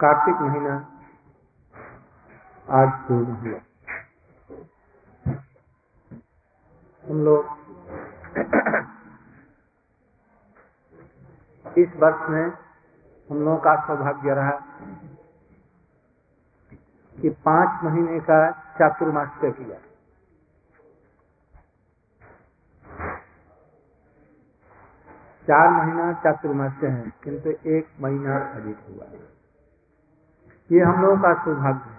कार्तिक महीना आज शुरू हुआ। हम लोग इस वर्ष में हम लोगों का सौभाग्य रहा कि पाँच महीने का चातुर्मास्य किया। चार महीना चातुर्मास्य है, किंतु एक महीना अधिक हुआ। ये हम लोगों का सौभाग्य है।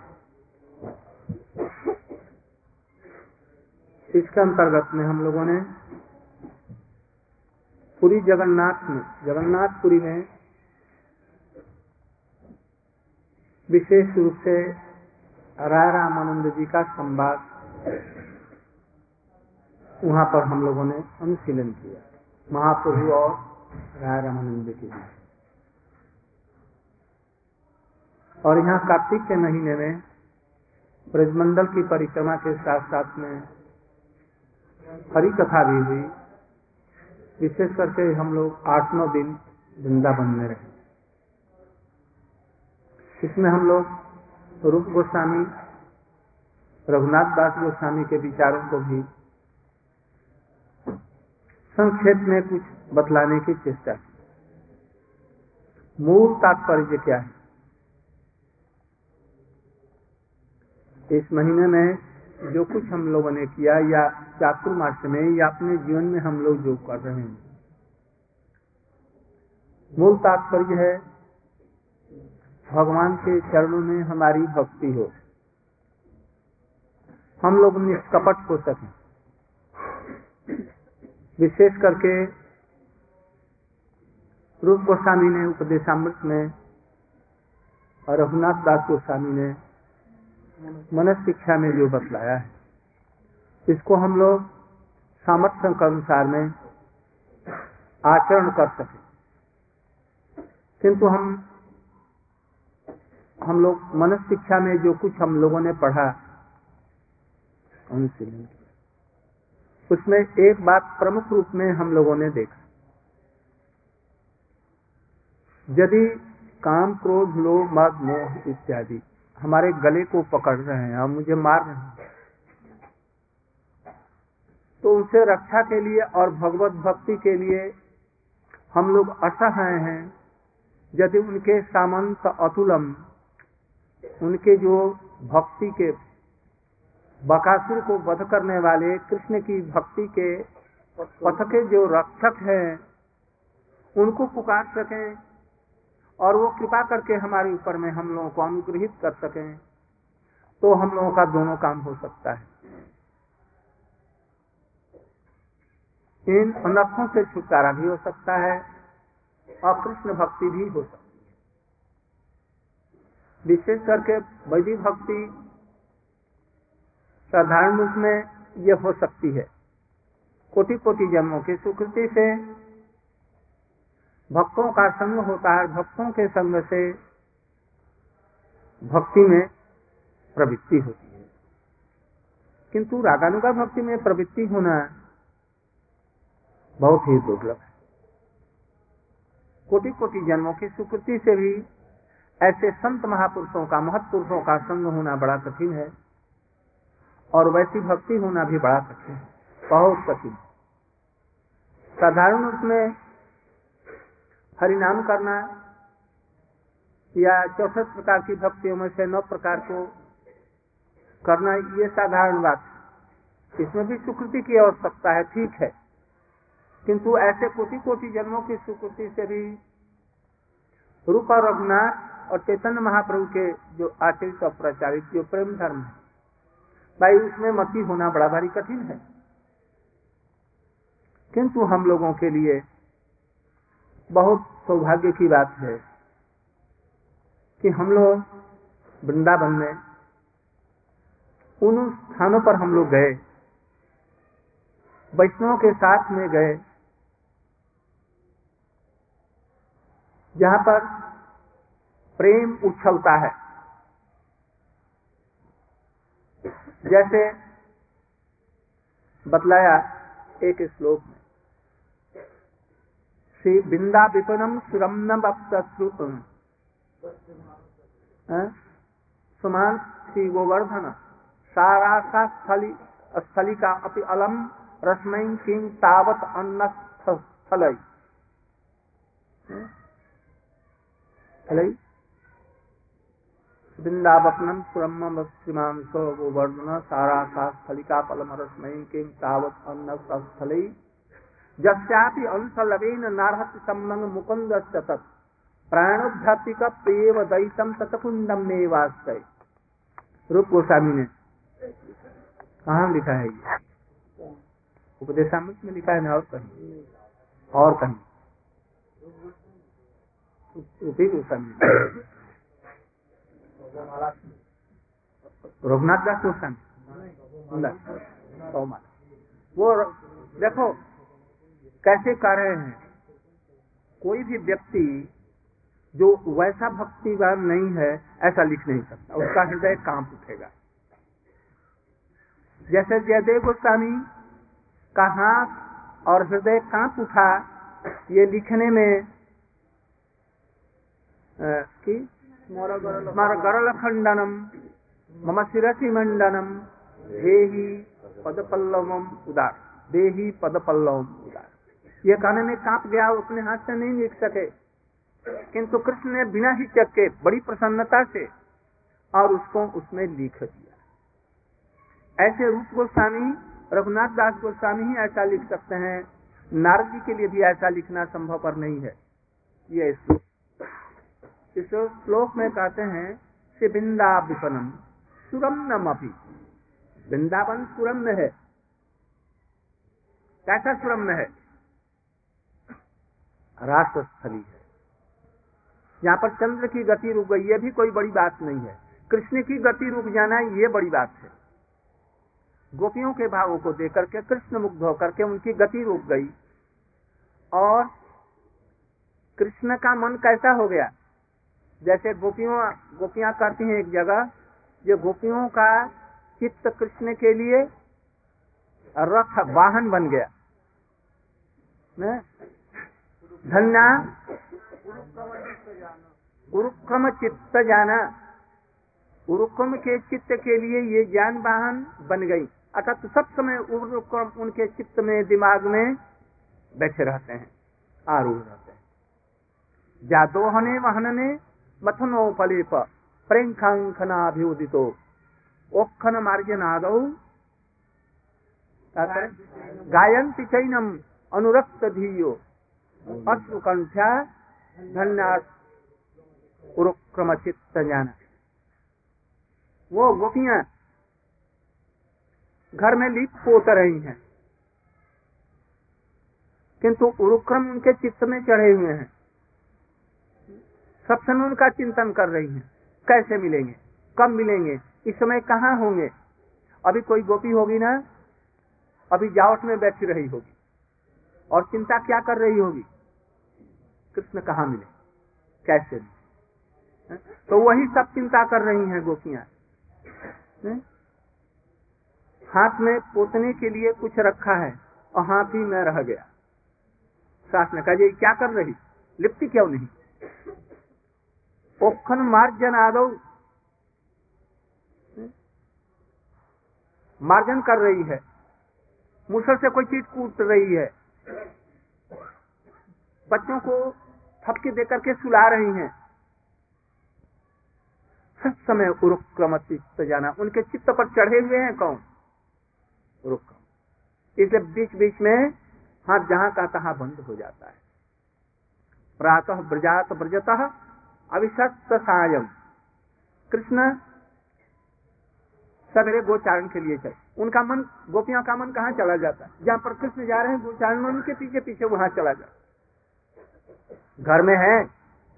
इसके अंतर्गत में हम लोगों ने पूरी जगन्नाथ में, जगन्नाथपुरी में विशेष रूप से राय रामानंद जी का संवाद वहाँ पर हम लोगों ने अनुशीलन किया। महाप्रभु और राय रामानंद के बीच। और यहाँ कार्तिक के महीने में ब्रजमंडल की परिक्रमा के साथ साथ में हरी कथा भी हुई। विशेष करके हम लोग आठ नौ दिन वृंदावन में रहे। इसमें हम लोग रूप गोस्वामी, रघुनाथ दास गोस्वामी के विचारों को भी संक्षेप में कुछ बतलाने की चेष्टा की। मूल तात्पर्य क्या है? इस महीने में जो कुछ हम लोगों ने किया, या चातुर्मास में, या अपने जीवन में हम लोग जो कर रहे हैं। मूल तात्पर्य है, भगवान के चरणों में हमारी भक्ति हो। हम लोग निष्कपट हो सकें। विशेष करके रूप गोस्वामी ने, उपदेशामृत में और रघुनाथ दास गोस्वामी ने मनुष्य शिक्षा में जो बतलाया है, इसको हम लोग सामर्थ्य के अनुसार में आचरण कर सके। किंतु हम हम लोग मनुष्य शिक्षा में जो कुछ हम लोगों ने पढ़ा उसमें एक बात प्रमुख रूप में हम लोगों ने देखा। यदि काम, क्रोध, लोभ मद मोह इत्यादि हमारे गले को पकड़ रहे हैं और मुझे मार रहे हैं। तो उनसे रक्षा के लिए और भगवत भक्ति के लिए हम लोग असहाय हैं। यदि उनके सामंत अतुलम, उनके जो भक्ति के बकासुर को वध करने वाले कृष्ण की भक्ति के पथ के जो रक्षक हैं, उनको पुकार सकें। और वो कृपा करके हमारे ऊपर में हम लोगों को अनुग्रहित कर सके तो हम लोगों का दोनों काम हो सकता है। इन अनर्थों से छुटकारा भी हो सकता है और कृष्ण भक्ति भी हो सकती है। विशेष करके वैदिक भक्ति साधारण रूप में यह हो सकती है। कोटि कोटि जन्मों की स्वीकृति से भक्तों का संग होता है भक्तों के संग से भक्ति में प्रवृत्ति होती है। किंतु रागानुगा भक्ति में प्रवृत्ति होना बहुत ही दुर्लभ है। कोटि कोटि जन्मों की स्वीकृति से भी ऐसे संत महापुरुषों का, महत्पुरुषों का संग होना बड़ा कठिन है और वैसी भक्ति होना भी बड़ा कठिन है, बहुत कठिन साधारण रूप में हरिनाम करना या चौसठ प्रकार की भक्तियों में से नौ प्रकार को करना, ये साधारण बात इसमें भी स्वीकृति की आवश्यकता है, ठीक है। किंतु ऐसे कोटि कोटि जन्मों की स्वीकृति से भी रूप और रघुनाथ और चैतन्य महाप्रभु के जो आचरित और प्रचारित जो प्रेम धर्म है, भाई, उसमें मती होना बड़ा भारी कठिन है। किंतु हम लोगों के लिए बहुत सौभाग्य की बात है कि हम लोग वृंदावन में उन स्थानों पर हम लोग गए, वैष्णव के साथ में गए, जहाँ पर प्रेम उछलता है। जैसे बतलाया एक श्लोक में श्री बिंदा विपनम सुरमनम सुमान श्री गोवर्धन सारा सा स्थली स्थली का अपि अलम रश्मि किंग तावत अन्न स्थल। वृंदावनम पुरम श्रीमांसो गोवर्धन सारा सा स्थलिका पलम रश्मि किंग तावत अन्न स्थल। जस्यापि अंशलवेन नारहत संबंध मुकुंद तत्। प्राणोध्यात्मिक प्रेम दैतम तत्कुंडम में वास्तव रूप गोस्वामी ने कहा लिखा है ये? उपदेशामृत में लिखा है ना, और कहीं? और कहीं? गोस्वामी रघुनाथ दास गोस्वामी। वो देखो कैसे कह रहे हैं? कोई भी व्यक्ति जो वैसा भक्तिवान नहीं है, ऐसा लिख नहीं सकता। उसका हृदय काँप उठेगा। जैसे जयदेव गोस्वामी का हाथ और हृदय काँप उठा, ये लिखने में कि गरल खंडनम मम शिरसी मंडनम देही पद पल्लवम उदार। देही पद पल्लवम उदार। ये कहने में काँप गया अपने हाथ से नहीं लिख सके। किंतु कृष्ण ने बिना ही चक के बड़ी प्रसन्नता से और उसको उसमें लिख दिया। ऐसे रूप गोस्वामी, रघुनाथ दास गोस्वामी ही ऐसा लिख सकते हैं। नारद जी के लिए भी ऐसा लिखना संभव पर नहीं है। ये श्लोक इस श्लोक में कहते हैं कि विपनम सुरम्नम अभी वृंदावन सुरम्य है। कैसा सुरम्य है? राष्ट्रस्थली है। यहाँ पर चंद्र की गति रुक गई, ये भी कोई बड़ी बात नहीं है। कृष्ण की गति रुक जाना ये बड़ी बात है। गोपियों के भावों को देख करके, कृष्ण मुग्ध होकर के उनकी गति रुक गई। और कृष्ण का मन कैसा हो गया? जैसे गोपियों, गोपियाँ करती हैं एक जगह, ये गोपियों का चित्त कृष्ण के लिए रथ वाहन बन गया। धन्या उरुक्रम चित्त जाना। उरुक्रम के चित्त के लिए ये ज्ञान वाहन बन गई। अर्थात सब समय उरुक्रम उनके चित्त में दिमाग में बैठे रहते हैं आरूढ़ रहते हैं। जादोहने वहनने मथनो फलेप प्रेंखांखनाभिउदितो ओखन मार्जनाद गायंती चैनम अनुरक्त धीयो। अश्रुकंठ्या धन्यास उरुक्रम चित्त जाना वो गोपियाँ घर में लीप पोत रही हैं। किंतु उरुक्रम उनके चित्त में चढ़े हुए हैं। सब समय उनका चिंतन कर रही हैं। कैसे मिलेंगे? कब मिलेंगे? इस समय कहाँ होंगे? अभी कोई गोपी होगी ना? अभी जावट में बैठी रही होगी। और चिंता क्या कर रही होगी? कृष्ण कहा मिले? कैसे मिले? तो वही सब चिंता कर रही हैं गोपियाँ। हाथ में पोतने के लिए कुछ रखा है और हाथ ही में रह गया। सास ने कहा क्या कर रही? लिपटी क्यों नहीं? ओखन मार्जन आदो। मार्जन कर रही है। मुसल से कोई चीज़ कूट रही है। बच्चों को थपकी देकर के सुला रही हैं। सब समय चित्त जाना। उनके चित्त पर चढ़े हुए हैं कौन? उरुक्रम। इसलिए बीच बीच में हाथ जहाँ का तहा बंद हो जाता है। प्रातः ब्रजात ब्रजत अभिशक्त सायम कृष्ण सवेरे गोचारण के लिए चले। उनका मन, गोपियों का मन कहाँ चला जाता? है जहाँ पर कृष्ण जा रहे हैं, गोचारण उनके पीछे पीछे वहाँ चला जाता। घर में है,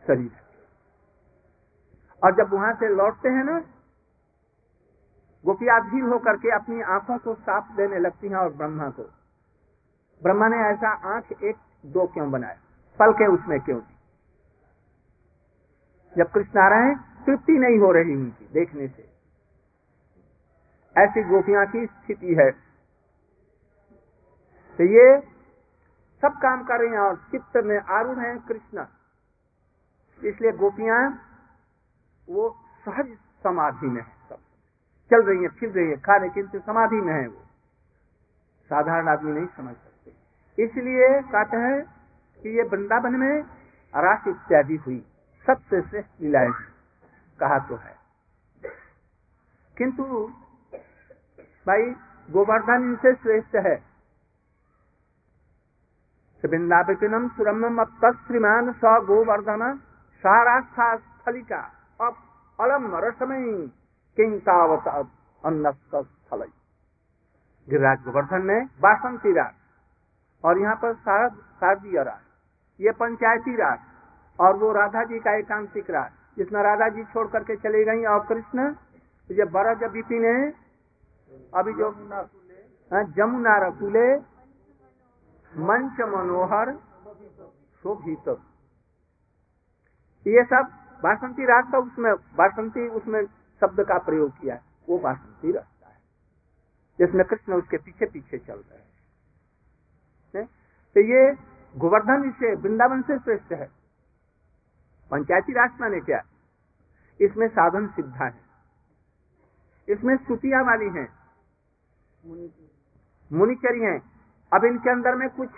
शरीर। और जब वहाँ से लौटते हैं ना, गोपिया भीड़ होकर के अपनी आँखों को साफ़ देने लगती हैं और ब्रह्मा को। ब्रह्मा ने ऐसा आँख एक, दो क्यों बनाया? पल के उसमें क्यों दी जब कृष्ण आ रहे हैं, तृप्ति नहीं हो रही उनकी देखने से। ऐसी गोपियाँ की स्थिति है। तो ये सब काम कर रही हैं और चित्त में आरूढ़ हैं कृष्ण। इसलिए गोपियाँ वो सहज समाधि में है सब। चल रही है, फिर रही है, खा रही किंतु समाधि में है वो। साधारण आदमी नहीं समझ सकते। इसलिए कहते हैं कि ये वृंदावन में रास इत्यादि हुई। सबसे श्रेष्ठ लीलाएँ कहा तो है। किंतु भाई, गोवर्धन इनसे श्रेष्ठ है। वृंदावनम सुरम्यम अब श्रीमान स गोवर्धन सारास्था स्थलिका अब अलम, रसमय अन्न स्थल गिरिराज गोवर्धन में बासंती राग और यहाँ पर शारद, शारदीय राग ये पंचायती राग और वो राधा जी का एकांतिक राग जिसमें राधा जी छोड़ करके चले गई और कृष्ण जब बड़ा जब विपिन है अभी जो जमुना रकुले मंच मनोहर शोभित। ये सब बासंती राग का उसमें बासंती उसमें शब्द का प्रयोग किया है। वो बासंती रास्ता है। जिसमें कृष्ण उसके पीछे पीछे चल रहे हैं। तो ये गोवर्धन से वृंदावन से श्रेष्ठ है। पंचायती राज माने क्या? इसमें साधन सिद्धा है। इसमें सुतिया वाली हैं। मुनिचरी। हैं। अब इनके अंदर में कुछ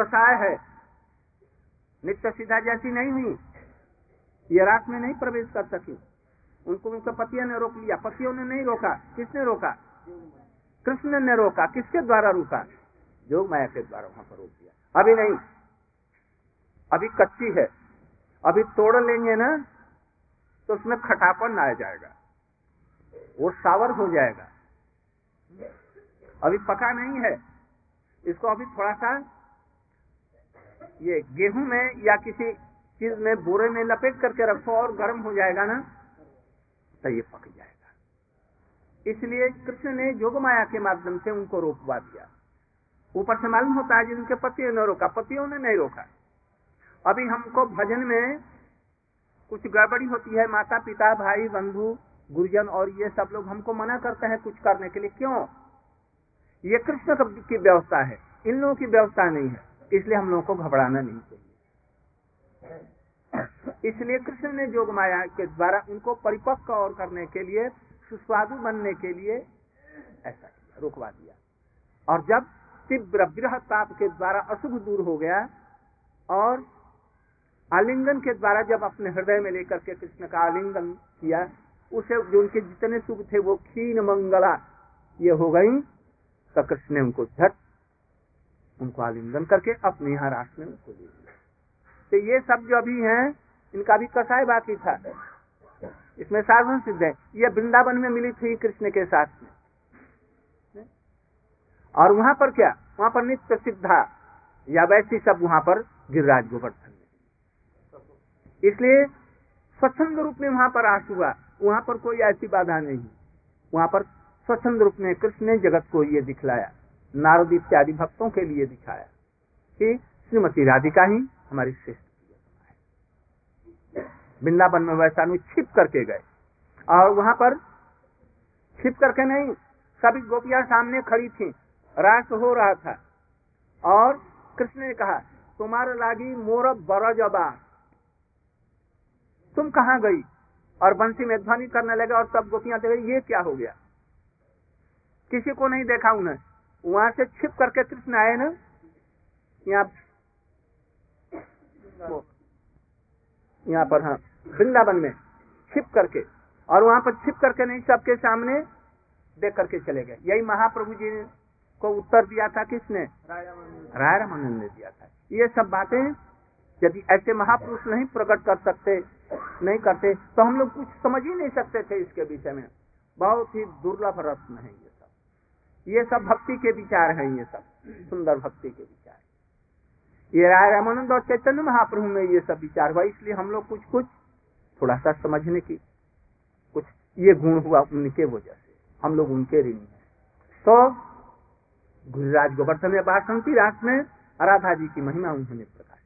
कसाय है। नित्य सीधा जैसी नहीं हुई। ये रात में नहीं प्रवेश कर सकी। उनको उनके पतियों ने रोक लिया। पतियों ने नहीं रोका। किसने रोका? कृष्ण ने रोका। किसके द्वारा रोका? जोग माया के द्वारा वहाँ पर रोक दिया। अभी नहीं। अभी कच्ची है। अभी तोड़ लेंगे ना तो उसमें खटापन आ जाएगा। वो सावर हो जाएगा। अभी पका नहीं है। इसको अभी थोड़ा सा ये गेहूँ में या किसी चीज़ में बोरे में लपेट करके रखो और गर्म हो जाएगा ना तो ये पक जाएगा। इसलिए कृष्ण ने जोग माया के माध्यम से उनको रोकवा दिया। ऊपर से मालूम होता है जिनके पतियों ने रोका, पतियों ने नहीं रोका। अभी हमको भजन में कुछ गड़बड़ी होती है माता पिता भाई, बंधु गुरुजन, और ये सब लोग हमको मना करते हैं कुछ करने के लिए। क्यों? ये कृष्ण की व्यवस्था है। इन लोगों की व्यवस्था नहीं है। इसलिए हम लोगों को घबराना नहीं चाहिए। इसलिए कृष्ण ने जोग माया के द्वारा उनको परिपक्व और करने के लिए, सुस्वादु बनने के लिए ऐसा किया, रोकवा दिया। और जब तीव्र विरह ताप के द्वारा अशुभ दूर हो गया, और आलिंगन के द्वारा जब अपने हृदय में लेकर के कृष्ण का आलिंगन किया उसे, जो उनके जितने सुख थे, वो क्षीण मंगला। ये हो गई तो कृष्ण ने उनको झट, उनको आलिंगन करके अपने यहाँ राष्ट्र में उनको तो ये सब जो अभी हैं, इनका भी कसाय बाकी था। इसमें साधन सिद्ध है। ये वृंदावन में मिली थी कृष्ण के साथ में। और वहाँ पर क्या? वहाँ पर नित्य सिद्धा या वैसी सब वहाँ पर गिरिराज गोवर्धन इसलिए स्वच्छंद रूप में वहाँ पर आस हुआ। वहाँ पर कोई ऐसी बाधा नहीं। वहाँ पर स्वच्छंद रूप में कृष्ण ने जगत को ये दिखलाया, नारद इत्यादि भक्तों के लिए दिखाया कि श्रीमती राधिका ही हमारी श्रेष्ठ वृंदावन में वैसा छिप करके गए और वहाँ पर छिप करके नहीं, सभी गोपियाँ सामने खड़ी थी। रास हो रहा था और कृष्ण ने कहा, तुम्हारे लागी मोर बरजबा। तुम कहाँ गई? और बंसी में ध्वनि करने लगे और सब गोपियाँ देखे ये क्या हो गया? किसी को नहीं देखा उन्हें। वहाँ से छिप करके कृष्ण आए ना? यहाँ यहाँ पर हाँ वृंदावन में छिप करके। और वहाँ पर छिप करके नहीं, सबके सामने देख करके चले गए। यही महाप्रभु जी को उत्तर दिया था किसने? राय रामानंद ने दिया था। ये सब बातें यदि ऐसे महापुरुष नहीं प्रकट कर सकते नहीं करते तो हम लोग कुछ समझ ही नहीं सकते थे इसके विषय में। बहुत ही दुर्लभ रत्न है ये सब। ये सब भक्ति के विचार हैं ये सब, सुंदर भक्ति के विचार। ये राय रामानंद और चैतन्य महाप्रभु में ये सब विचार हुआ, इसलिए हम लोग कुछ कुछ थोड़ा सा समझने की कुछ ये गुण हुआ उनके वजह से। हम लोग उनके ऋणी हैं। तो गुरुराज गोवर्धन में बासंती रात में राधा जी की महिमा उन्होंने प्रकाश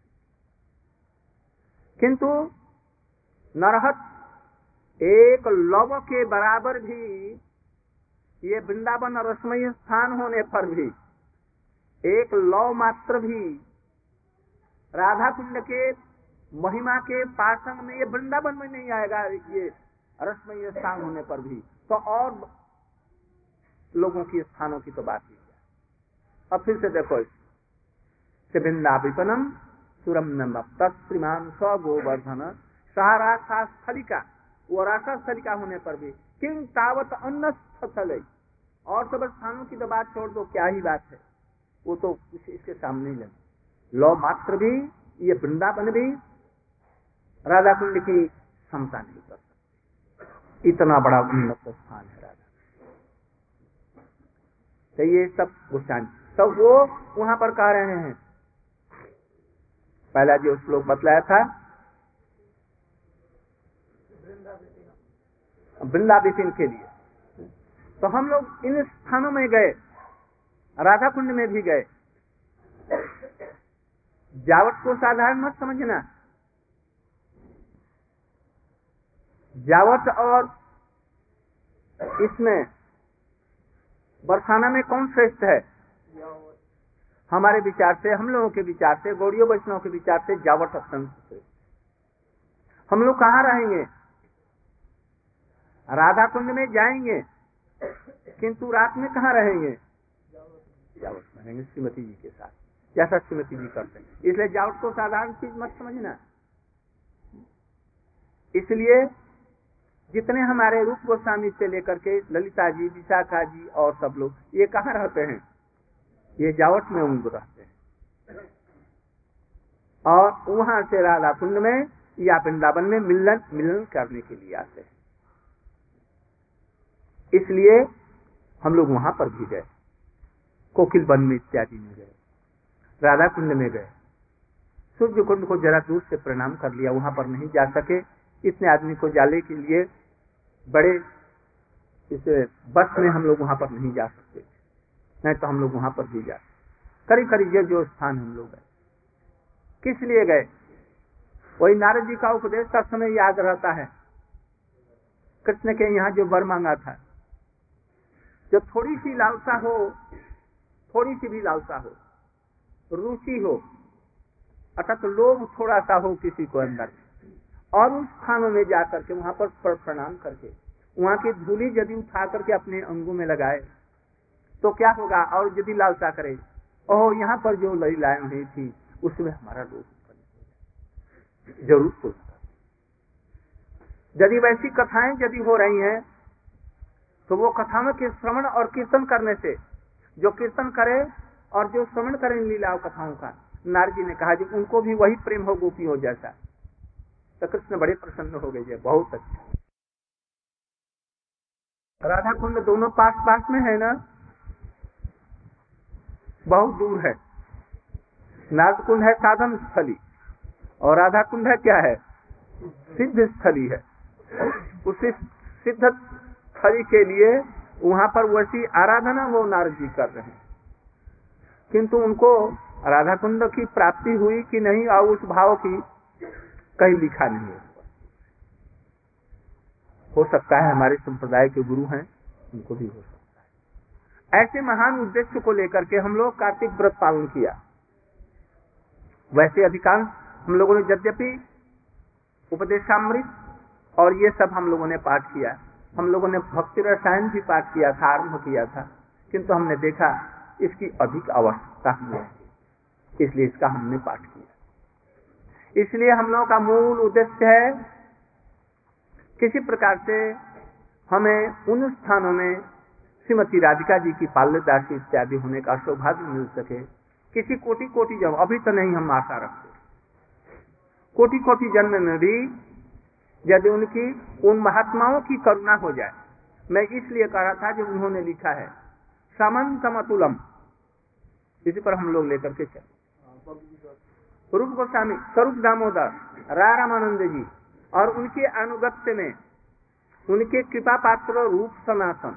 किंतु नरहत, एक लव के बराबर भी, ये वृंदावन रसमय स्थान होने पर भी, एक लव मात्र भी, राधा कुंड के महिमा के पासंग में ये वृंदावन में नहीं आएगा, ये रसमय स्थान होने पर भी। तो और लोगों की स्थानों की तो बात ही है। अब फिर से देखो वृंदा विपनम सुरम नम तत्मान स गोवर्धन सहाराशा स्थलिका वो राशा स्थलिका होने पर भी। किंग तावत अन्न स्थल और सब स्थानों की तो बात छोड़ दो, क्या ही बात है? वो तो इसके सामने ही लगे। लौ मात्र भी, ये वृंदावन भी, राधा कुंड की क्षमता नहीं कर सकते। इतना बड़ा उन्नत स्थान है राधा तो ये सब गुस्सान तो वो वहाँ पर कह रहे हैं। पहला जो श्लोक बतलाया था वृंदा विपिन के लिए। तो हम लोग इन स्थानों में गए राधा कुंड में भी गए। जावट को साधारण मत समझना। जावट और इसमें बरसाना में कौन श्रेष्ठ है? हमारे विचार से, हम लोगों के विचार से, गौड़ियों वैष्णव के विचार से जावट अत्यंत श्रेष्ठ हम लोग कहाँ रहेंगे? राधा कुंड में जाएँगे। किंतु रात में कहाँ रहेंगे? जावट रहेंगे श्रीमती जी के साथ। जैसा श्रीमती जी करते हैं। इसलिए जावट को साधारण चीज़ मत समझना। इसलिए जितने हमारे रूप गोस्वामी से लेकर के ललिता जी, विशाखा जी और सब लोग, ये कहाँ रहते हैं? ये जावट में उम्र रहते हैं। और वहाँ से राधा कुंड में या वृंदावन में मिलन मिलन करने के लिए आते हैं। इसलिए हम लोग वहाँ पर भी गए। कोकिल वन में इत्यादि में गए। राधा कुंड में गए। सूर्य कुंड को जरा दूर से प्रणाम कर लिया, वहाँ पर नहीं जा सके। इतने आदमी को जाले के लिए बड़े इस बस में हम लोग वहाँ पर नहीं जा सकते। नहीं तो हम लोग वहाँ पर भी जाते करीब करीब ये जो स्थान हम लोग गए। किस लिए गए? वही नारद जी का उपदेश का समय याद रहता है। कृष्ण के यहाँ जो वर मांगा था जो थोड़ी सी लालसा हो, थोड़ी सी भी लालसा हो, रुचि हो अर्थात लोभ थोड़ा सा हो किसी को अंदर, और उस स्थानों में जाकर के वहाँ पर प्रणाम करके, वहाँ की धूली यदि उठा करके अपने अंगों में लगाए तो क्या होगा? और यदि लालसा करे, ओह, यहाँ पर जो लड़ी लाए हुई थी, उसमें हमारा लोग ज़रूर यदि वैसी कथाएँ यदि हो रही हैं तो वो कथाओं के श्रवण और कीर्तन करने से, जो कीर्तन करे और जो श्रवण करे लीलाओं कथाओं का। नारद जी ने कहा, जी, उनको भी वही प्रेम हो, गोपी हो जैसा। तो कृष्ण बड़े प्रसन्न हो गए बहुत अच्छा। राधा कुंड दोनों पास पास में है ना? बहुत दूर है। नारद कुंड है साधन स्थली। और राधा कुंड है क्या है? सिद्ध स्थली है। उसी सिद्ध स्थली के लिए वहाँ पर वैसी आराधना वो नारद जी कर रहे हैं। किंतु उनको राधा कुंड की प्राप्ति हुई कि नहीं, और उस भाव की कहीं लिखा नहीं है। हो सकता है हमारे संप्रदाय के गुरु हैं, उनको भी हो सकता है। ऐसे महान उद्देश्य को लेकर के हम लोग कार्तिक व्रत पालन किया। वैसे अधिकांश हम लोगों ने यद्यपि उपदेशामृत और ये सब हम लोगों ने पाठ किया। हम लोगों ने भक्ति रसायन भी पाठ किया था आरंभ किया था, किंतु हमने देखा इसकी अधिक आवश्यकता हमें इसलिए इसका हमने पाठ किया। इसलिए हम लोगों का मूल उद्देश्य है, किसी प्रकार से हमें उन स्थानों में श्रीमती राधिका जी की पाल्यदासी इत्यादि होने का सौभाग्य मिल सके। किसी कोटि कोटि जब अभी तो नहीं हम आशा रखते। कोटि कोटि जन्म में भी यदि उनकी, उन महात्माओं की करुणा हो जाए। मैं इसलिए कह रहा था जो उन्होंने लिखा है, समन्तमतुलम। इसी पर हम लोग लेकर के चले। रूप गोस्वामी, स्वरूप दामोदर, रामानंद जी और उनके अनुगत्य में उनके कृपा पात्र रूप सनातन।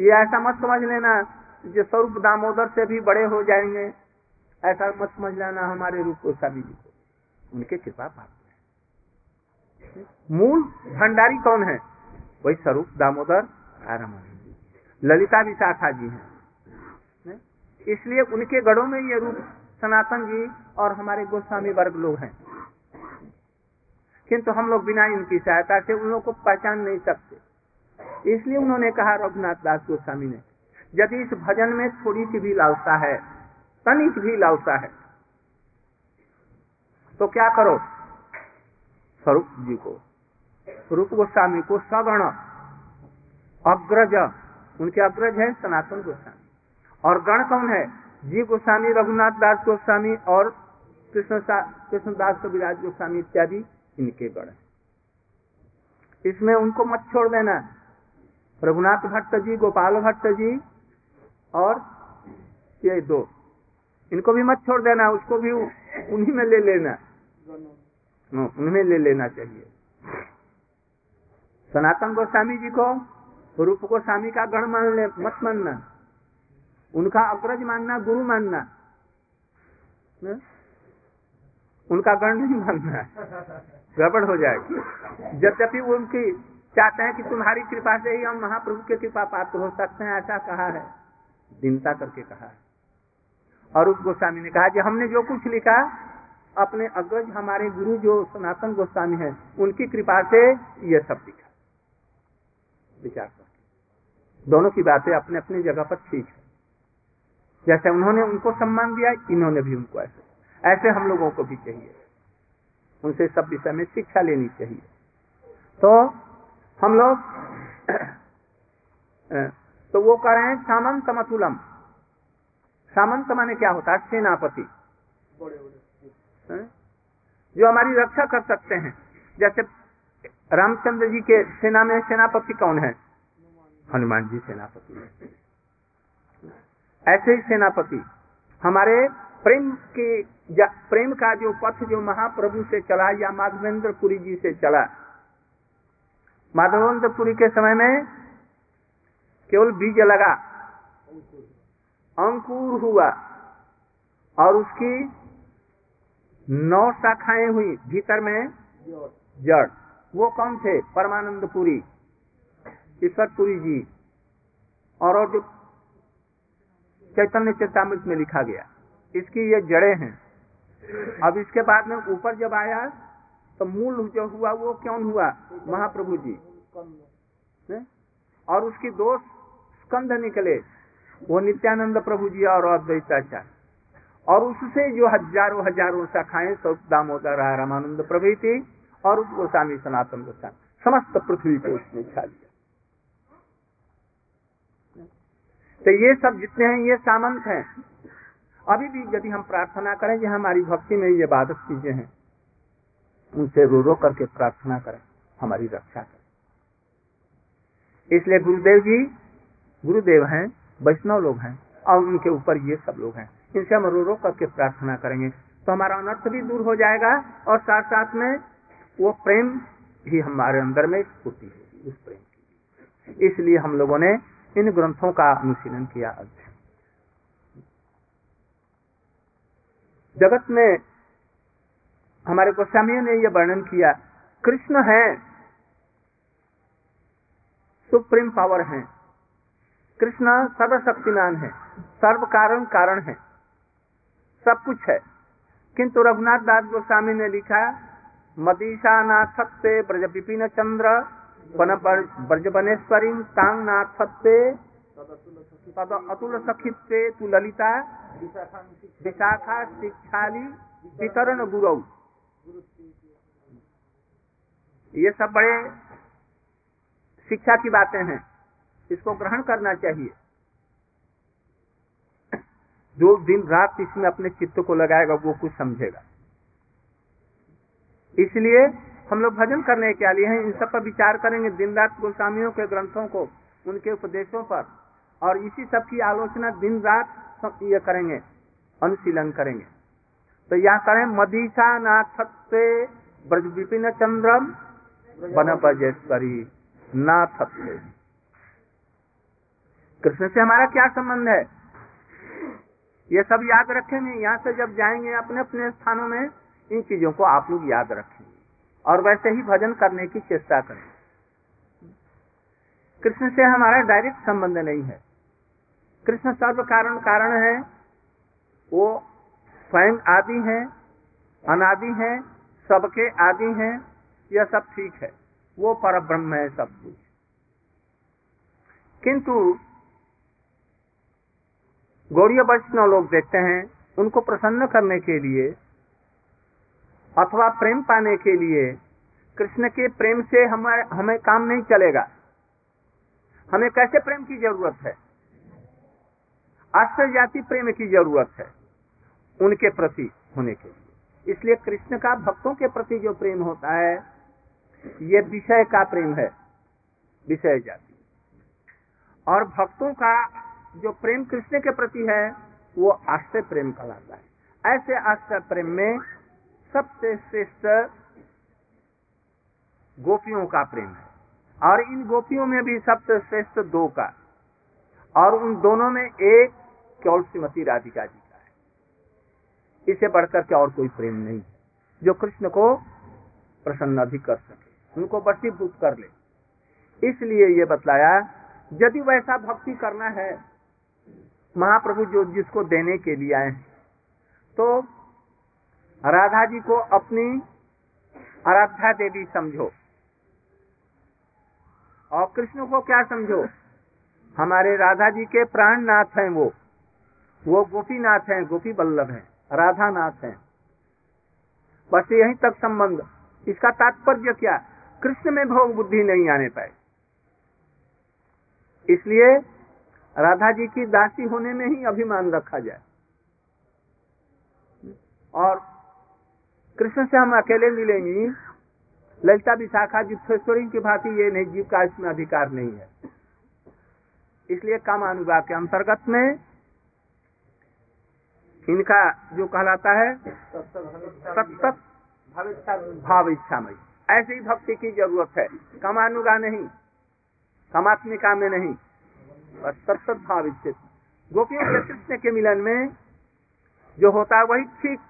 ये ऐसा मत समझ लेना जो स्वरूप दामोदर से भी बड़े हो जाएँगे, ऐसा मत समझ लेना हमारे रूप गोस्वामी जी को। उनके कृपा पात्र मूल भंडारी कौन है? वही स्वरूप दामोदर रामानंद ललिता विशाखा जी हैं। इसलिए उनके गढ़ों में ये रूप सनातन जी और हमारे गोस्वामी वर्ग लोग हैं। किंतु हम लोग बिना इनकी सहायता से उन लोग को पहचान नहीं सकते। इसलिए उन्होंने कहा, रघुनाथ दास गोस्वामी ने, यदि इस भजन में थोड़ी सी भी लालसा है, तनिक भी लालसा है तो क्या करो? स्वरूप जी को। रूप गोस्वामी को सगण, अग्रज, उनके अग्रज है सनातन गोस्वामी। और गण कौन है? जी गोस्वामी, रघुनाथ दास गोस्वामी और कृष्ण कृष्णदास कविराज गोस्वामी इत्यादि इनके गण है। इसमें उनको मत छोड़ देना। रघुनाथ भट्ट जी, गोपाल भट्ट जी और ये दो। इनको भी मत छोड़ देना, उसको भी उन्हीं में ले लेना। हाँ, उन्हें ले लेना चाहिए। सनातन गोस्वामी जी को रूप गोस्वामी का गण मान ले मत मानना। उनका अग्रज मानना गुरु मानना। ने? उनका गण नहीं मानना। गड़बड़ हो जाएगी। यद्यपि उनकी चाहते हैं कि तुम्हारी कृपा से ही हम महाप्रभु के कृपा पात्र हो सकते हैं ऐसा कहा है। दीनता करके कहा है। और उस गोस्वामी ने कहा कि हमने जो कुछ लिखा अपने अग्रज हमारे गुरु जो सनातन गोस्वामी हैं, उनकी कृपा से ये सब दिखा। विचार कर। दोनों की बातें अपने अपनी जगह पर ठीक है जैसे उन्होंने उनको सम्मान दिया, इन्होंने भी उनको ऐसे। ऐसे हम लोगों को भी चाहिए। उनसे सब विषय में शिक्षा लेनी चाहिए। तो हम लोग तो वो कह रहे हैं सामंत मतुलम सामंत माने क्या होता है? सेनापति। जो हमारी रक्षा कर सकते हैं। जैसे रामचंद्र जी के सेना में सेनापति कौन है? हनुमान जी सेनापति। ऐसे ही सेनापति। हमारे प्रेम के प्रेम का जो पथ जो महाप्रभु से चला या माधवेंद्रपुरी जी से चला, माधवेंद्रपुरी के समय में केवल बीज लगा, अंकुर हुआ और उसकी नौ शाखाएँ हुई, भीतर में जड़। वो कौन थे? परमानंदपुरी ईश्वरपुरी जी, और जो चैतन्य चेतामृत में लिखा गया। इसकी ये जड़े हैं। अब इसके बाद में ऊपर जब आया तो मूल जो हुआ, वो क्यों हुआ? महाप्रभु जी। ने? और उसकी दो स्कंध निकले, वो नित्यानंद प्रभु जी और अद्वैताचार्य। और उससे जो हज़ारों हज़ारों शाखाएँ सब दामोदर रामानंद प्रभु थी और उस गोस्वामी सनातन गोस्वामी, समस्त पृथ्वी को उसने छा लिया। तो ये सब जितने हैं, ये सामंत हैं। अभी भी यदि हम प्रार्थना करें कि हमारी भक्ति में ये बाधक चीज़ें हैं। उनसे रो रो करके प्रार्थना करें, हमारी रक्षा करें। इसलिए गुरुदेव जी, गुरुदेव हैं, वैष्णव लोग हैं, और उनके ऊपर ये सब लोग हैं। इनसे हम रो रो करके प्रार्थना करेंगे। तो हमारा अनर्थ भी दूर हो जाएगा और साथ साथ में वो प्रेम भी हमारे अंदर में स्फूर्ति होगी, उस प्रेम की। इसलिए हम लोगों ने इन ग्रंथों का अनुशीलन किया अध्ययन जगत में हमारे गोस्वामियों ने यह वर्णन किया, कृष्ण है, सुप्रीम पावर है। कृष्ण सर्वशक्तिमान है सर्व कारण कारण है। सब कुछ है। किंतु रघुनाथ दास गोस्वामी ने लिखा मदीशा नाथत्ते ब्रज विपिन चंद्र ब्रजबनेश्वरी तांग नाथत्ते अतुल सखित्ते तु ललिता, विशाखा शिक्षाली वितरण गुरु। ये सब बड़े शिक्षा की बातें हैं। इसको ग्रहण करना चाहिए। जो दिन रात इसमें अपने चित्त को लगाएगा, वो कुछ समझेगा। इसलिए हम लोग भजन करने के लिए हैं, इन सब पर विचार करेंगे, दिन रात गोस्वामियों के ग्रंथों को, उनके उपदेशों पर, और इसी सब की आलोचना दिन रात ये करेंगे, अनुशीलन करेंगे। तो यहाँ करें, मदीसा नाथ ब्रज विपिन चंद्रम बन बजेश्वरी नाथ कृष्ण से हमारा क्या संबंध है? ये सब याद रखेंगे, यहाँ से जब जाएँगे अपने अपने स्थानों में, इन चीज़ों को आप लोग याद रखेंगे। और वैसे ही भजन करने की चेष्टा करें कृष्ण से हमारा डायरेक्ट संबंध नहीं है। कृष्ण सर्व कारण कारण है। वो स्वयं आदि हैं, अनादि है, सबके आदि है, यह सब ठीक है। वो पर ब्रह्म है सब कुछ। किंतु गौड़ीय वैष्णव लोग देखते हैं, उनको प्रसन्न करने के लिए अथवा प्रेम पाने के लिए कृष्ण के प्रेम से हमारे हमें काम नहीं चलेगा। हमें कैसे प्रेम की ज़रूरत है? आश्चर्य जाति प्रेम की ज़रूरत है उनके प्रति होने के लिए। इसलिए कृष्ण का भक्तों के प्रति जो प्रेम होता है, ये विषय का प्रेम है, विषय जाति। और भक्तों का जो प्रेम कृष्ण के प्रति है, वो आश्रय प्रेम कहलाता है। ऐसे आश्रय प्रेम में सबसे श्रेष्ठ गोपियों का प्रेम है। और इन गोपियों में भी सबसे श्रेष्ठ दो का। और उन दोनों में एक केवल श्रीमती राधिका जी का है। इसे बढ़कर के और कोई प्रेम नहीं जो कृष्ण को प्रसन्न भी कर सके, उनको बसीभूत कर ले। इसलिए ये बतलाया, यदि वैसा भक्ति करना है महाप्रभु जो जिसको देने के लिए आए तो राधा जी को अपनी आराध्या देवी समझो। और कृष्ण को क्या समझो? हमारे राधा जी के प्राण नाथ हैं वो। वो गोपी नाथ हैं, गोपी बल्लभ हैं राधा नाथ हैं। बस यहीं तक संबंध। इसका तात्पर्य क्या? कृष्ण में भोग बुद्धि नहीं आने पाए। इसलिए राधा जी की दासी होने में ही अभिमान रखा जाए। और कृष्ण से हम अकेले मिलेंगे। ललिता विशाखा जिप्सेश्वरी की भांति ये नहीं, जीव का इसमें अधिकार नहीं है। इसलिए काम अनुवाद के अंतर्गत में इनका जो कहलाता है सतत भाव इच्छा में ऐसी भक्ति की ज़रूरत है। कमानुगा नहीं, कमात्मिका में नहीं। बस गोपियों के कृष्ण के मिलन में जो होता है वही ठीक।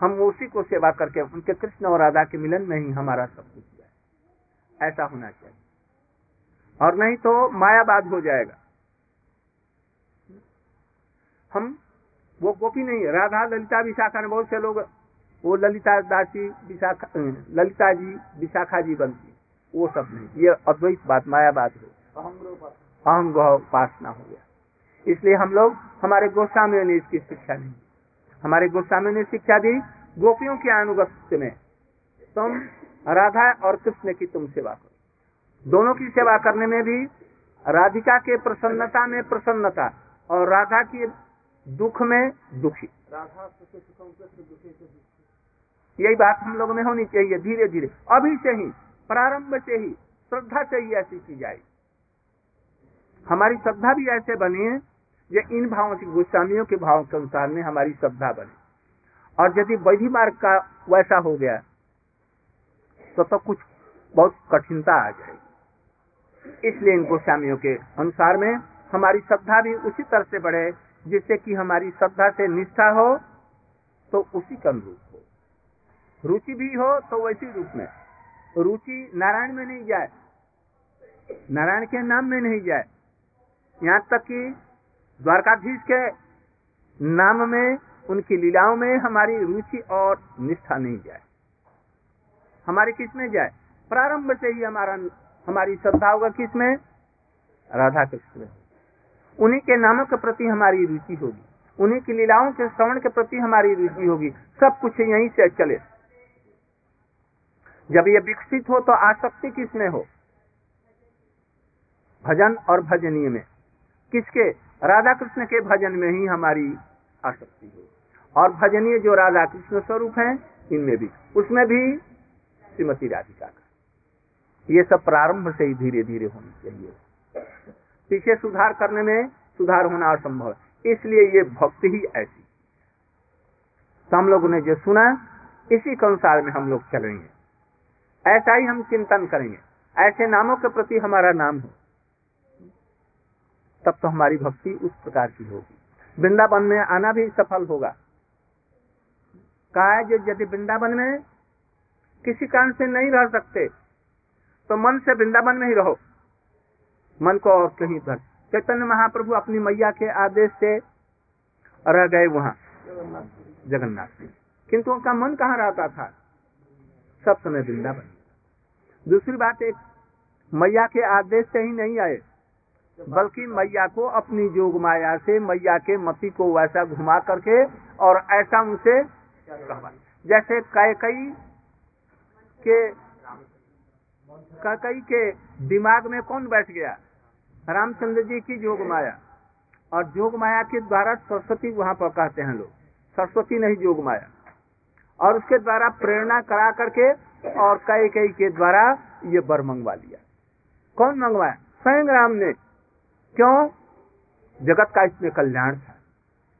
हम उसी को सेवा करके, उनके कृष्ण और राधा के मिलन में ही हमारा सब कुछ है। ऐसा होना चाहिए। और नहीं तो मायाबाद हो जाएगा। हम, वो गोपी नहीं राधा ललिता विशाखा ने बहुत से लोग, वो ललिता दासी विशाखा ललिता जी विशाखा जी बनती वो सब नहीं। ये अद्वैत बात मायाबाद हो। अहम उपासना हो गया। इसलिए हम लोग हमारे गोस्वामियों ने इसकी शिक्षा नहीं हमारे गोस्वामी ने शिक्षा दी गोपियों के अनुगत्य में। तुम राधा और कृष्ण की तुम सेवा करो। दोनों की सेवा करने में भी राधिका के प्रसन्नता में प्रसन्नता और राधा के दुख में दुखी। राधा यही बात हम लोगों में होनी चाहिए धीरे धीरे अभी से ही प्रारंभ से ही श्रद्धा चाहिए ऐसी की जाए हमारी श्रद्धा भी ऐसे बनी है ये इन भावों की गोस्वामियों के भाव के अनुसार में हमारी श्रद्धा बने। और यदि वैधि मार्ग का वैसा हो गया तो तो कुछ बहुत कठिनता आ जाएगी। इसलिए इन गोस्वामियों के अनुसार में हमारी श्रद्धा भी उसी तरह से बढ़े, जिससे कि हमारी श्रद्धा से निष्ठा हो तो उसी के अनुरूप हो। रुचि भी हो तो वैसी रूप में। रुचि नारायण में नहीं जाए। नारायण के नाम में नहीं जाए। यहाँ तक कि द्वारकाधीश के नाम में, उनकी लीलाओं में हमारी रुचि और निष्ठा नहीं जाए। हमारी किसमें जाए? प्रारंभ से ही हमारा, हमारी श्रद्धा होगा किसमें? राधा कृष्ण उन्हीं के नामों के प्रति हमारी रुचि होगी। उन्हीं की लीलाओं के श्रवण के प्रति हमारी रुचि होगी। सब कुछ यहीं से चले। जब ये विकसित हो तो आसक्ति किसमें हो? भजन और भजनीय में। किसके? राधा कृष्ण के भजन में ही हमारी आसक्ति हो। और भजनीय जो राधा कृष्ण स्वरूप है, इनमें भी। उसमें भी श्रीमती राधिका का। ये सब प्रारंभ से ही धीरे धीरे होनी चाहिए। पीछे सुधार करने में सुधार होना असंभव है। इसलिए ये भक्ति ही ऐसी। तो हम लोगों ने जो सुना, इसी के अनुसार में हम लोग चलेंगे। ऐसा ही हम चिंतन करेंगे। ऐसे नामों के प्रति हमारा नाम हो। तब तो हमारी भक्ति उस प्रकार की होगी। वृंदावन में आना भी सफल होगा। कहा यदि वृंदावन में किसी कारण से नहीं रह सकते तो मन से वृंदावन में ही रहो। मन को और कहीं भर चैतन्य महाप्रभु अपनी मैया के आदेश से रह गए वहाँ। जगन्नाथ में किंतु उनका मन कहाँ रहता था? सब समय वृंदावन। दूसरी बात, एक मैया के आदेश से ही नहीं आए। बल्कि मैया को अपनी जोग माया से, मैया के मती को वैसा घुमा करके और ऐसा उनसे जैसे कैकई के कैकई के दिमाग में कौन बैठ गया? रामचंद्र जी की जोग माया। और जोग माया के द्वारा सरस्वती वहाँ पर कहते हैं लोग। सरस्वती नहीं, जोग माया। और उसके द्वारा प्रेरणा करा करके और कई कई के द्वारा ये बर मंगवा लिया। कौन मंगवाया? स्वयं राम ने। क्यों? जगत का इसमें कल्याण था।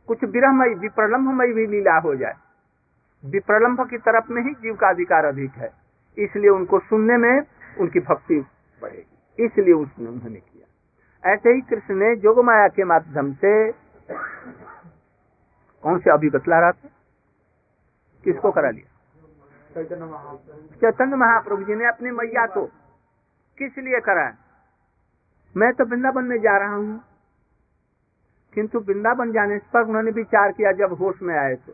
कुछ विरहमयी विप्रलम्भमयी भी लीला हो जाए। विप्रलम्भ की तरफ़ में ही जीव का अधिकार अधिक है। इसलिए उनको सुनने में उनकी भक्ति बढ़ेगी। इसलिए उसने उन्होंने किया। ऐसे ही कृष्ण ने जोग माया के माध्यम से कौन से अभी बतला रहा था? किसको करा लिया? चैतन्य महाप्रभु जी ने अपनी मैया को किस लिए कराया? मैं तो वृंदावन में जा रहा हूँ। किंतु वृंदावन जाने पर उन्होंने विचार किया जब होश में आए तो।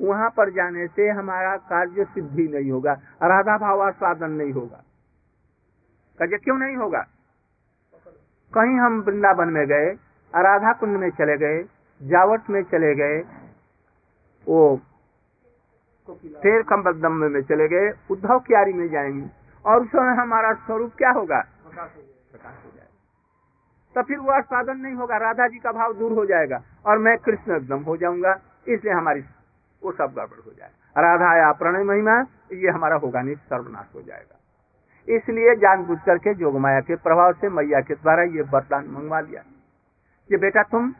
वहाँ पर जाने से हमारा कार्य सिद्धि नहीं होगा राधा भावास्वादन नहीं होगा। कहे क्यों नहीं होगा? कहीं हम वृंदावन में गए राधा कुंड में चले गए जावट में चले गए वो शेर कम्बदम में चले गए उद्धव क्यारी में जाएँगे। और उस समय हमारा स्वरूप क्या होगा? प्रकाश हो जाएगा तो फिर वो आस्वादन नहीं होगा, राधा जी का भाव दूर हो जाएगा और मैं कृष्ण एकदम हो जाऊँगा, इसलिए हमारी वो सब गड़बड़ हो जाएगा। राधा या प्रणय महिमा, ये हमारा होगा नहीं, सर्वनाश हो जाएगा। इसलिए जानबूझ करके जोग माया के प्रभाव से मैया के द्वारा ये वरदान मंगवा लिया। कि बेटा तुम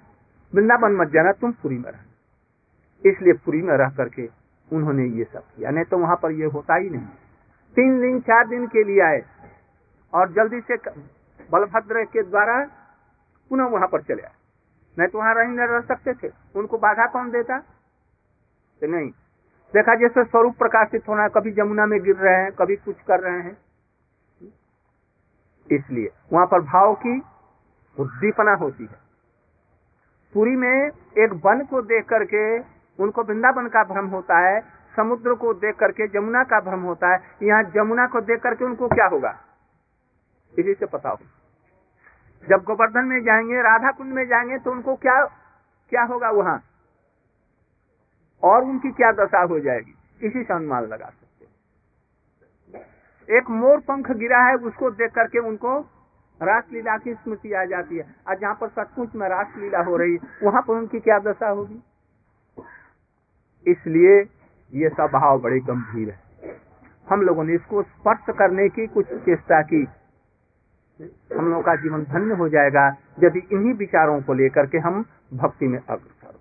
वृंदावन मत जाना, तुम पुरी में रह। इसलिए पुरी में रह करके उन्होंने ये सब किया। नहीं तो वहाँ पर ये होता ही नहीं। तीन दिन, चार दिन के लिए आए और जल्दी से बलभद्र के द्वारा पुनः वहाँ पर चले आए। नहीं तो वहाँ रह रह सकते थे। उनको बाधा कौन देता? तो नहीं। देखा जैसे स्वरूप प्रकाशित होना, कभी जमुना में गिर रहे हैं, कभी कुछ कर रहे हैं। इसलिए वहाँ पर भाव की उद्दीपना होती है। पुरी में एक वन को देख करके उनको वृंदावन का भ्रम होता है, समुद्र को देख करके जमुना का भ्रम होता है। यहाँ जमुना को देख करके उनको क्या होगा? इसी से पता हो जब गोवर्धन में जाएँगे राधा कुंड में जाएँगे तो उनको क्या क्या होगा वहाँ? और उनकी क्या दशा हो जाएगी? इसी से अनुमान लगा सकते एक मोर पंख गिरा है, उसको देख करके उनको रासलीला की स्मृति आ जाती है। और जहाँ पर सचमुच में रासलीला हो रही है वहाँ पर उनकी क्या दशा होगी? इसलिए ये सब भाव बड़े गंभीर है। हम लोगों ने इसको स्पर्श करने की कुछ चेष्टा की। हम लोगों का जीवन धन्य हो जाएगा यदि इन्हीं विचारों को लेकर के हम भक्ति में अग्रसर हो।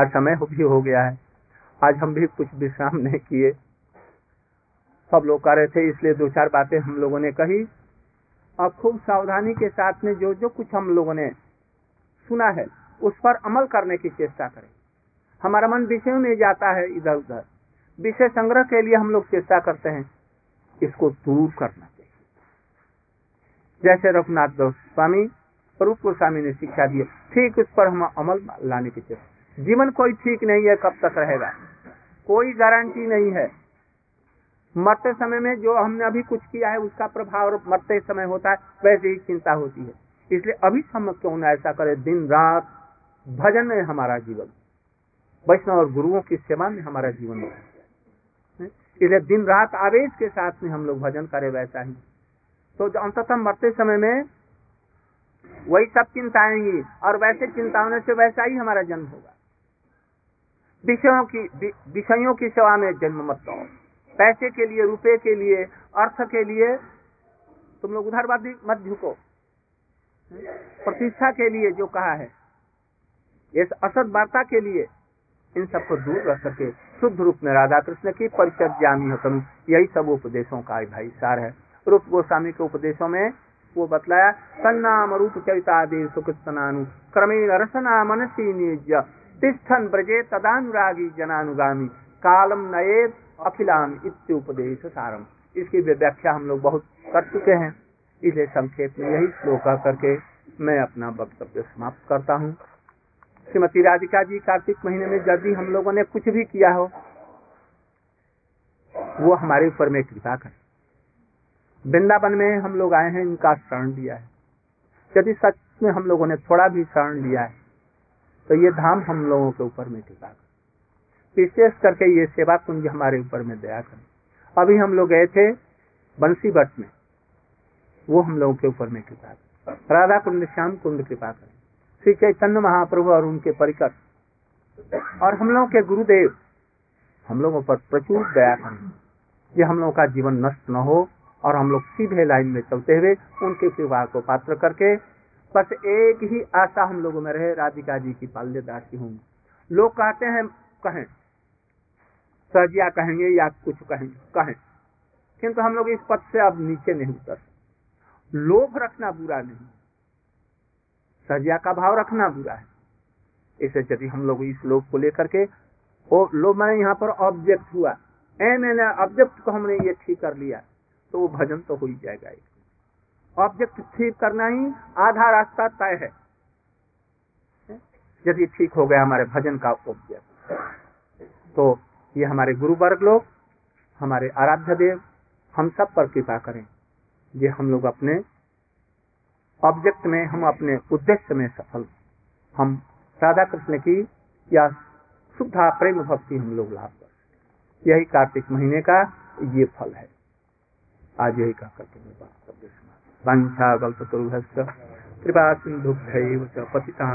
आज समय भी हो गया है। आज हम भी कुछ विश्राम नहीं किए। सब लोग कर रहे थे, इसलिए दो चार बातें हम लोगों ने कही। और खूब सावधानी के साथ में जो जो कुछ हम लोगों ने सुना है, उस पर अमल करने की चेष्टा करें। हमारा मन विषयों में जाता है इधर उधर विषय संग्रह के लिए हम लोग चेष्टा करते हैं। इसको दूर करना जैसे रघुनाथ गोस्वामी रूप गोस्वामी ने शिक्षा दी ठीक उस पर हम अमल लाने की चेष्टा जीवन कोई ठीक नहीं है, कब तक रहेगा? कोई गारंटी नहीं है। मरते समय में जो हमने अभी कुछ किया है, उसका प्रभाव मरते समय होता है, वैसे ही चिंता होती है। इसलिए अभी हम क्यों न ऐसा करे, दिन रात भजन में हमारा जीवन, वैष्णव और गुरुओं की सेवा में हमारा जीवन इसलिए दिन रात आवेश के साथ में हम लोग भजन करें, वैसा ही तो अंततः मरते समय में वही सब चिंताएँगी और वैसे चिंता होने से वैसा ही हमारा जन्म होगा। विषयों की विषयों की सेवा में जन्म मत दो पैसे के लिए, रुपए के लिए, अर्थ के लिए, तुम लोग उधारवादी मत झुको। प्रतिष्ठा के लिए जो कहा है, इस असद वार्ता के लिए, इन सबको दूर रख करके शुद्ध रूप में राधा कृष्ण की परिषद जामी होतम। यही सब उपदेशों का भाई सार है। रूप गोस्वामी के उपदेशों में वो बतलाया, सन्नाम रूप चरितादि सुकृतनानु क्रमेण रसना मनसी निज तिष्ठन ब्रजे तदानुरागी जनानुगामी, कालम नए अखिलाम उपदेश सारम। इसकी व्याख्या हम लोग बहुत कर चुके हैं। इसलिए संक्षेप में यही श्लोक करके मैं अपना वक्तव्य समाप्त करता हूँ। श्रीमती राधिका जी, कार्तिक महीने में यदि हम लोगों ने कुछ भी किया हो, वो हमारे ऊपर में कृपा कर। वृंदावन में हम लोग आए हैं, इनका शरण लिया है। यदि सच में हम लोगों ने थोड़ा भी शरण लिया है तो ये धाम हम लोगों के ऊपर में कर। विशेष करके ये सेवा कुंज हमारे ऊपर में दया कर। अभी हम लोग गए थे बंसी बट में, वो हम लोगों के ऊपर में कृपा कर। राधा कुंड, श्याम कुंड कृपा कर। श्री चैतन्य महाप्रभु और उनके परिकर और हम लोगों के गुरुदेव, हम लोगों पर प्रचुर दया करें। ये हम लोगों का जीवन नष्ट न हो और हम लोग सीधे लाइन में चलते हुए उनके कृपा को पात्र करके बस एक ही आशा हम लोगों में रहे, राधिका जी की पाल्य दासी हूँ। लोग कहते हैं, कहें। सजिया कहेंगे या कुछ कहेंगे कहें। किंतु हम लोग इस पद से अब नीचे नहीं उतर। लोभ रखना बुरा नहीं। सजिया का भाव रखना बुरा है। इसे यदि हम लोग इस लोभ को लेकर के लोभ मैंने यहाँ पर ऑब्जेक्ट हुआ। ए, मैंने ऑब्जेक्ट को हमने ये ठीक कर लिया। तो वो भजन तो हो ही जाएगा एक। ऑब्जेक्ट ठीक करना ही, आधा रास्ता तय है। यदि ठीक हो गया हमारे भजन का ऑब्जेक्ट तो ये हमारे गुरु वर्ग लोग, हमारे आराध्य देव, हम सब पर कृपा करें। ये हम लोग अपने ऑब्जेक्ट में, हम अपने उद्देश्य में सफल हम राधा कृष्ण की या शुद्धा प्रेम भक्ति हम लोग लाभ कर। यही कार्तिक महीने का ये फल है। आज यही कह करके मैं बात कर वंशा गल्प कृपा सिंधु पतिता